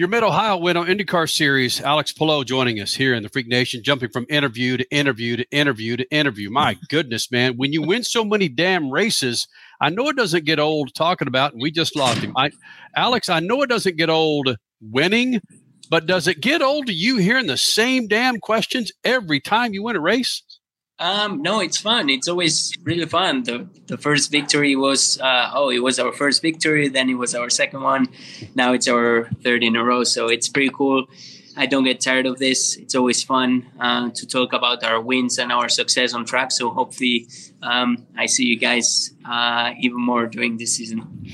Your Mid Ohio win on IndyCar Series. Alex Palou joining us here in the Freak Nation, jumping from interview to interview to interview to interview. My goodness, man! When you win so many damn races, I know it doesn't get old talking about. And we just lost him, I, Alex. I know it doesn't get old winning, but does it get old to you hearing the same damn questions every time you win a race? Um, no, it's fun. It's always really fun. The the first victory was uh, oh, it was our first victory. Then it was our second one. Now it's our third in a row. So it's pretty cool. I don't get tired of this. It's always fun uh, to talk about our wins and our success on track. So hopefully, um, I see you guys uh, even more during this season.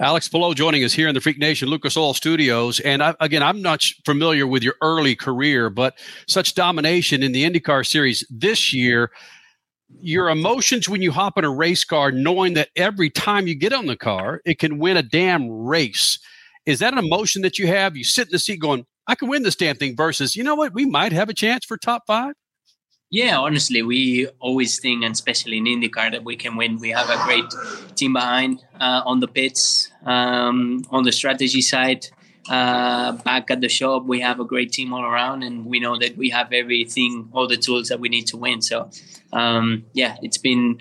Alex Palou joining us here in the Freak Nation Lucas Oil Studios. And I, again, I'm not familiar with your early career, but such domination in the IndyCar Series this year. Your emotions when you hop in a race car, knowing that every time you get on the car, it can win a damn race. Is that an emotion that you have? You sit in the seat going, I can win this damn thing versus, you know what, we might have a chance for top five? Yeah, honestly, we always think, and especially in IndyCar, that we can win. We have a great team behind uh, on the pits, um, on the strategy side. Uh, back at the shop, we have a great team all around, and we know that we have everything, all the tools that we need to win. So, um, yeah, it's been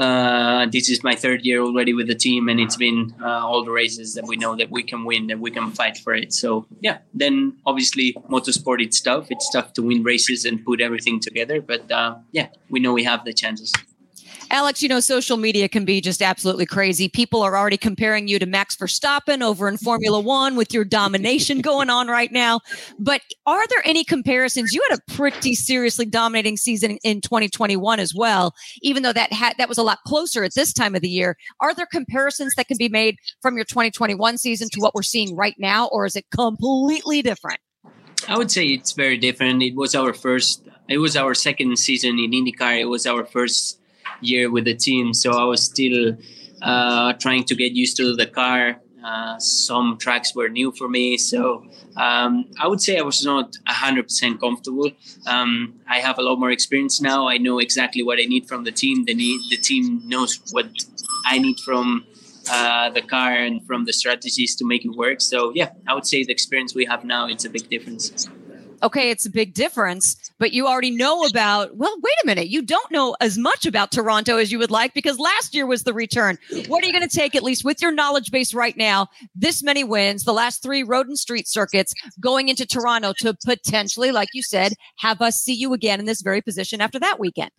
uh, this is my third year already with the team, and it's been uh, all the races that we know that we can win, that we can fight for it. So yeah, then obviously motorsport, it's tough. It's tough to win races and put everything together, but uh, yeah, we know we have the chances. Alex, you know, social media can be just absolutely crazy. People are already comparing you to Max Verstappen over in Formula One with your domination going on right now. But are there any comparisons? You had a pretty seriously dominating season in 2021 as well, even though that had that was a lot closer at this time of the year. Are there comparisons that can be made from your 2021 season to what we're seeing right now, or is it completely different? I would say it's very different. It was our first, it was our second season in IndyCar. It was our first year with the team. So I was still uh, trying to get used to the car. Uh, some tracks were new for me, so um, I would say I was not 100% comfortable. Um, I have a lot more experience now. I know exactly what I need from the team. The, need, the team knows what I need from uh, the car and from the strategies to make it work. So yeah, I would say the experience we have now it's a big difference okay, it's a big difference, but you already know about, well, wait a minute, you don't know as much about Toronto as you would like because last year was the return. What are you going to take, at least with your knowledge base right now, this many wins, the last three road and street circuits going into Toronto to potentially, like you said, have us see you again in this very position after that weekend?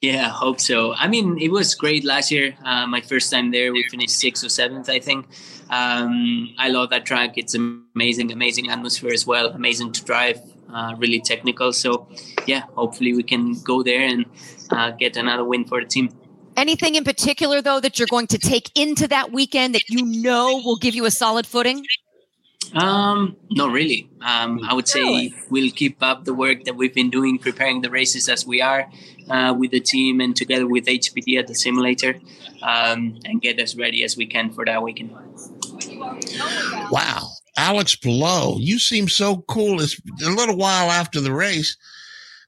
Yeah, hope so. I mean, it was great last year. Uh, my first time there, we finished sixth or seventh, I think. Um, I love that track. It's amazing, amazing atmosphere as well. Amazing to drive uh, really technical. So, yeah, hopefully we can go there and uh, get another win for the team. Anything in particular, though, that you're going to take into that weekend that you know will give you a solid footing? Um, not really. Um, I would say really? we'll keep up the work that we've been doing, preparing the races as we are uh, with the team and together with HPD at the simulator, um, and get as ready as we can for that weekend. Wow. Alex Palou, you seem so cool. It's a little while after the race,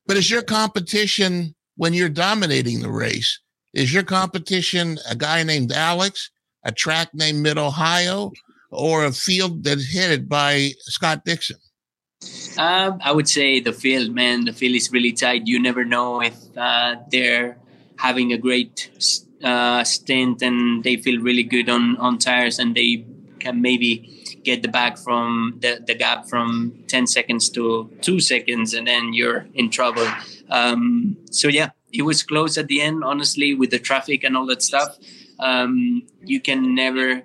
but is your competition when you're dominating the race? Is your competition a guy named Alex, a track named Mid Ohio, or a field that's headed by Scott Dixon? Um, I would say the field, man. The field is really tight. You never know if uh, they're having a great uh, stint and they feel really good on on tires and they can maybe get the back from the, the gap from 10 seconds to two seconds and then you're in trouble. Um, so yeah it was close at the end honestly with the traffic and all that stuff. Um, you can never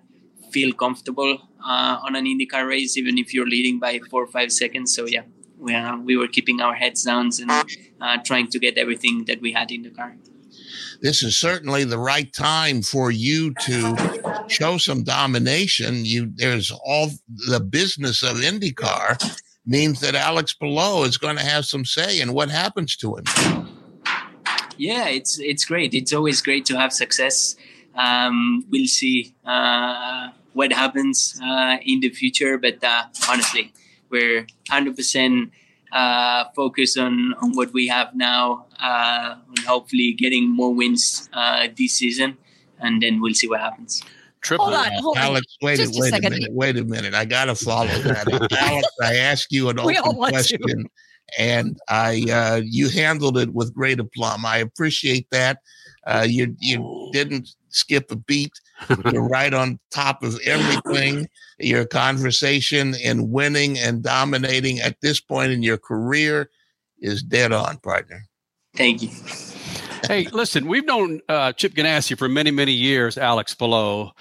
feel comfortable uh, on an IndyCar race even if you're leading by four or five seconds. So yeah we, uh, we were keeping our heads down and uh, trying to get everything that we had in the car. This is certainly the right time for you to show some domination. You there's all the business of IndyCar means that Alex Palou is going to have some say in what happens to him. Yeah, it's it's great. It's always great to have success. Um, we'll see uh, what happens uh, in the future, but uh, honestly, we're hundred percent uh, focus on, on what we have now uh, and hopefully getting more wins uh, this season and then we'll see what happens Triple. Hold on, hold on. Alex, wait, a, Just a wait a, second. minute. Wait a minute. I got to follow that. Alex, I asked you an open want to. question, and I uh, you handled it with great aplomb. I appreciate that. Uh, you you didn't skip a beat. You're right on top of everything. Your conversation in winning and dominating at this point in your career is dead on, partner. Thank you. Hey, listen, we've known uh, Chip Ganassi for many, many years, Alex Palou.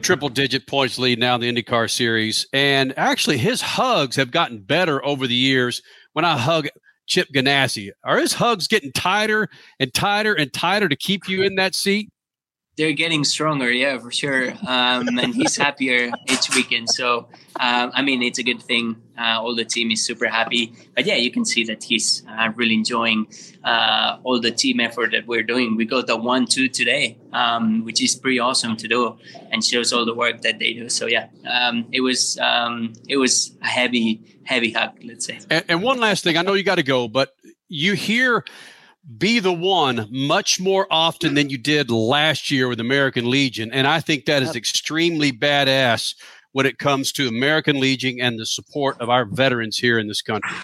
Triple digit points lead now in the IndyCar series. And actually, his hugs have gotten better over the years when I hug Chip Ganassi. Are his hugs getting tighter and tighter and tighter to keep you in that seat? They're getting stronger, yeah, for sure. Um, and he's happier each weekend. So, um, I mean, it's a good thing. Uh, all the team is super happy. But yeah, you can see that he's uh, really enjoying uh, all the team effort that we're doing. We got the one two today, um, which is pretty awesome to do, and shows all the work that they do. So yeah, um, it was um, it was a heavy heavy hug, let's say. And, and one last thing, I know you got to go, but you hear be the one much more often than you did last year with American Legion. And I think that is extremely badass when it comes to American Legion and the support of our veterans here in this country.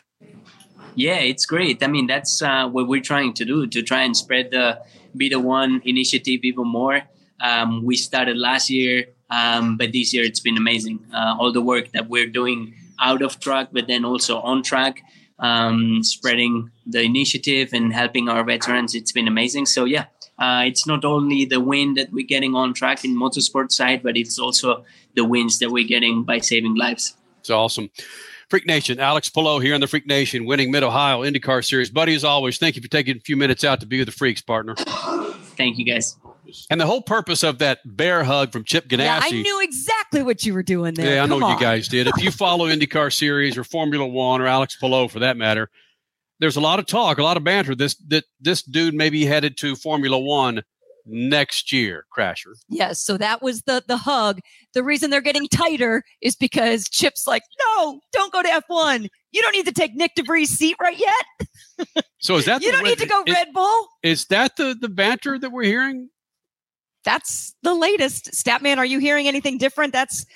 Yeah, it's great. I mean, that's uh, what we're trying to do to try and spread the Be the One initiative even more. Um, we started last year, um, but this year it's been amazing. Uh, all the work that we're doing out of track, but then also on track, um, spreading the initiative and helping our veterans. It's been amazing. So, yeah, uh, it's not only the win that we're getting on track in motorsport side, but it's also the wins that we're getting by saving lives. It's awesome. Freak Nation, Alex Palou here in the Freak Nation, winning Mid Ohio IndyCar Series. Buddy, as always, thank you for taking a few minutes out to be with the Freaks, partner. Thank you, guys. And the whole purpose of that bear hug from Chip Ganassi. Yeah, I knew exactly what you were doing there. Yeah, I know Come you guys did. If you follow IndyCar Series or Formula One or Alex Palou for that matter, there's a lot of talk, a lot of banter. This that this dude may be headed to Formula One next year, Crasher. Yes, so that was the the hug. The reason they're getting tighter is because Chip's like, no, don't go to F1. You don't need to take Nyck de Vries' seat right yet. So is that You don't need to go is, Red Bull. Is that the the banter that we're hearing? That's the latest. Statman, are you hearing anything different? That's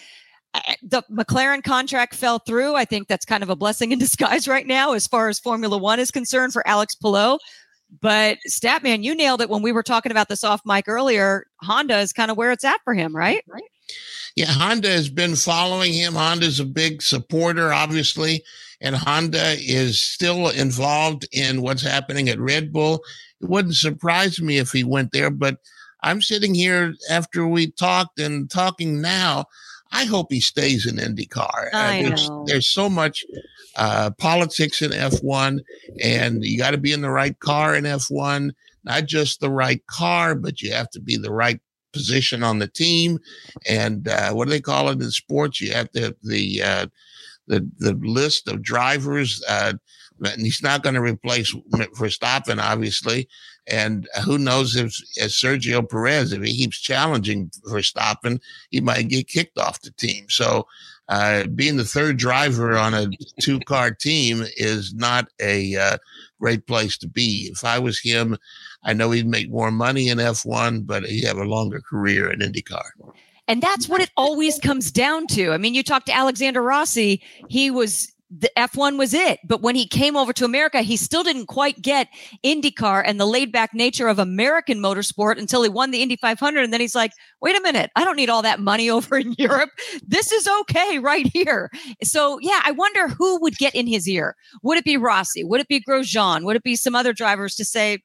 the McLaren contract fell through. I think that's kind of a blessing in disguise right now, as far as Formula One is concerned for Alex Palou. But Statman, you nailed it when we were talking about this off mic earlier. Honda is kind of where it's at for him, right? Right. Yeah, Honda has been following him. Honda's a big supporter, obviously, and Honda is still involved in what's happening at Red Bull. It wouldn't surprise me if he went there, but I'm sitting here after we talked and talking now. I hope he stays in IndyCar. Uh, I there's, know. there's so much uh, politics in F1, and you got to be in the right car in F1. Not just the right car, but you have to be the right position on the team and uh, what do they call it in sports? You have the the uh, the the list of drivers. And he's not going to replace Verstappen, obviously. And who knows if, if Sergio Perez, if he keeps challenging Verstappen, he might get kicked off the team. So, uh, being the third driver on a two car team is not a uh, great place to be. If I was him, I know he'd make more money in F1, but he'd have a longer career in IndyCar. And that's what it always comes down to. I mean, you talk to Alexander Rossi, he was the F1 was it. But when he came over to America, he still didn't quite get IndyCar and the laid back nature of American motorsport until he won the Indy 500. And then he's like, wait a minute, I don't need all that money over in Europe. This is okay right here. So, yeah, I wonder who would get in his ear. Would it be Rossi? Would it be Grosjean? Would it be some other drivers to say,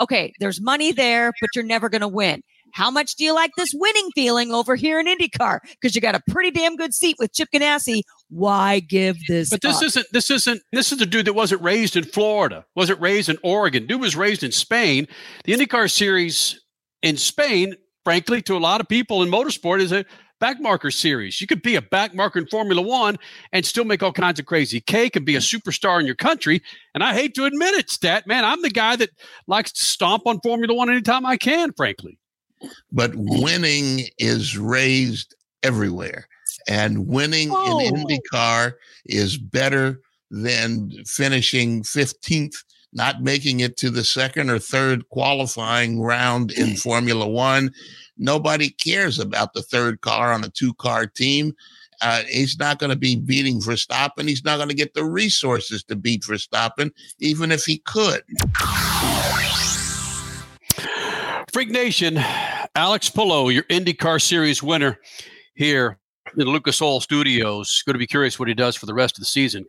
okay, there's money there, but you're never going to win? How much do you like this winning feeling over here in IndyCar? Because you got a pretty damn good seat with Chip Ganassi. Why give this? But this up? isn't this isn't this is a dude that wasn't raised in Florida, wasn't raised in Oregon. Dude was raised in Spain. The IndyCar series in Spain, frankly, to a lot of people in motorsport, is a backmarker series. You could be a backmarker in Formula One and still make all kinds of crazy cake and be a superstar in your country. And I hate to admit it, Stat man, I'm the guy that likes to stomp on Formula One anytime I can, frankly. But winning is raised everywhere. And winning Oh. in IndyCar is better than finishing 15th not making it to the second or third qualifying round in Formula One. Nobody cares about the third car on a two car team. Uh, he's not going to be beating Verstappen. He's not going to get the resources to beat Verstappen, even if he could. Freak Nation, Alex Palou, your IndyCar Series winner here in Lucas Oil Studios. Going to be curious what he does for the rest of the season.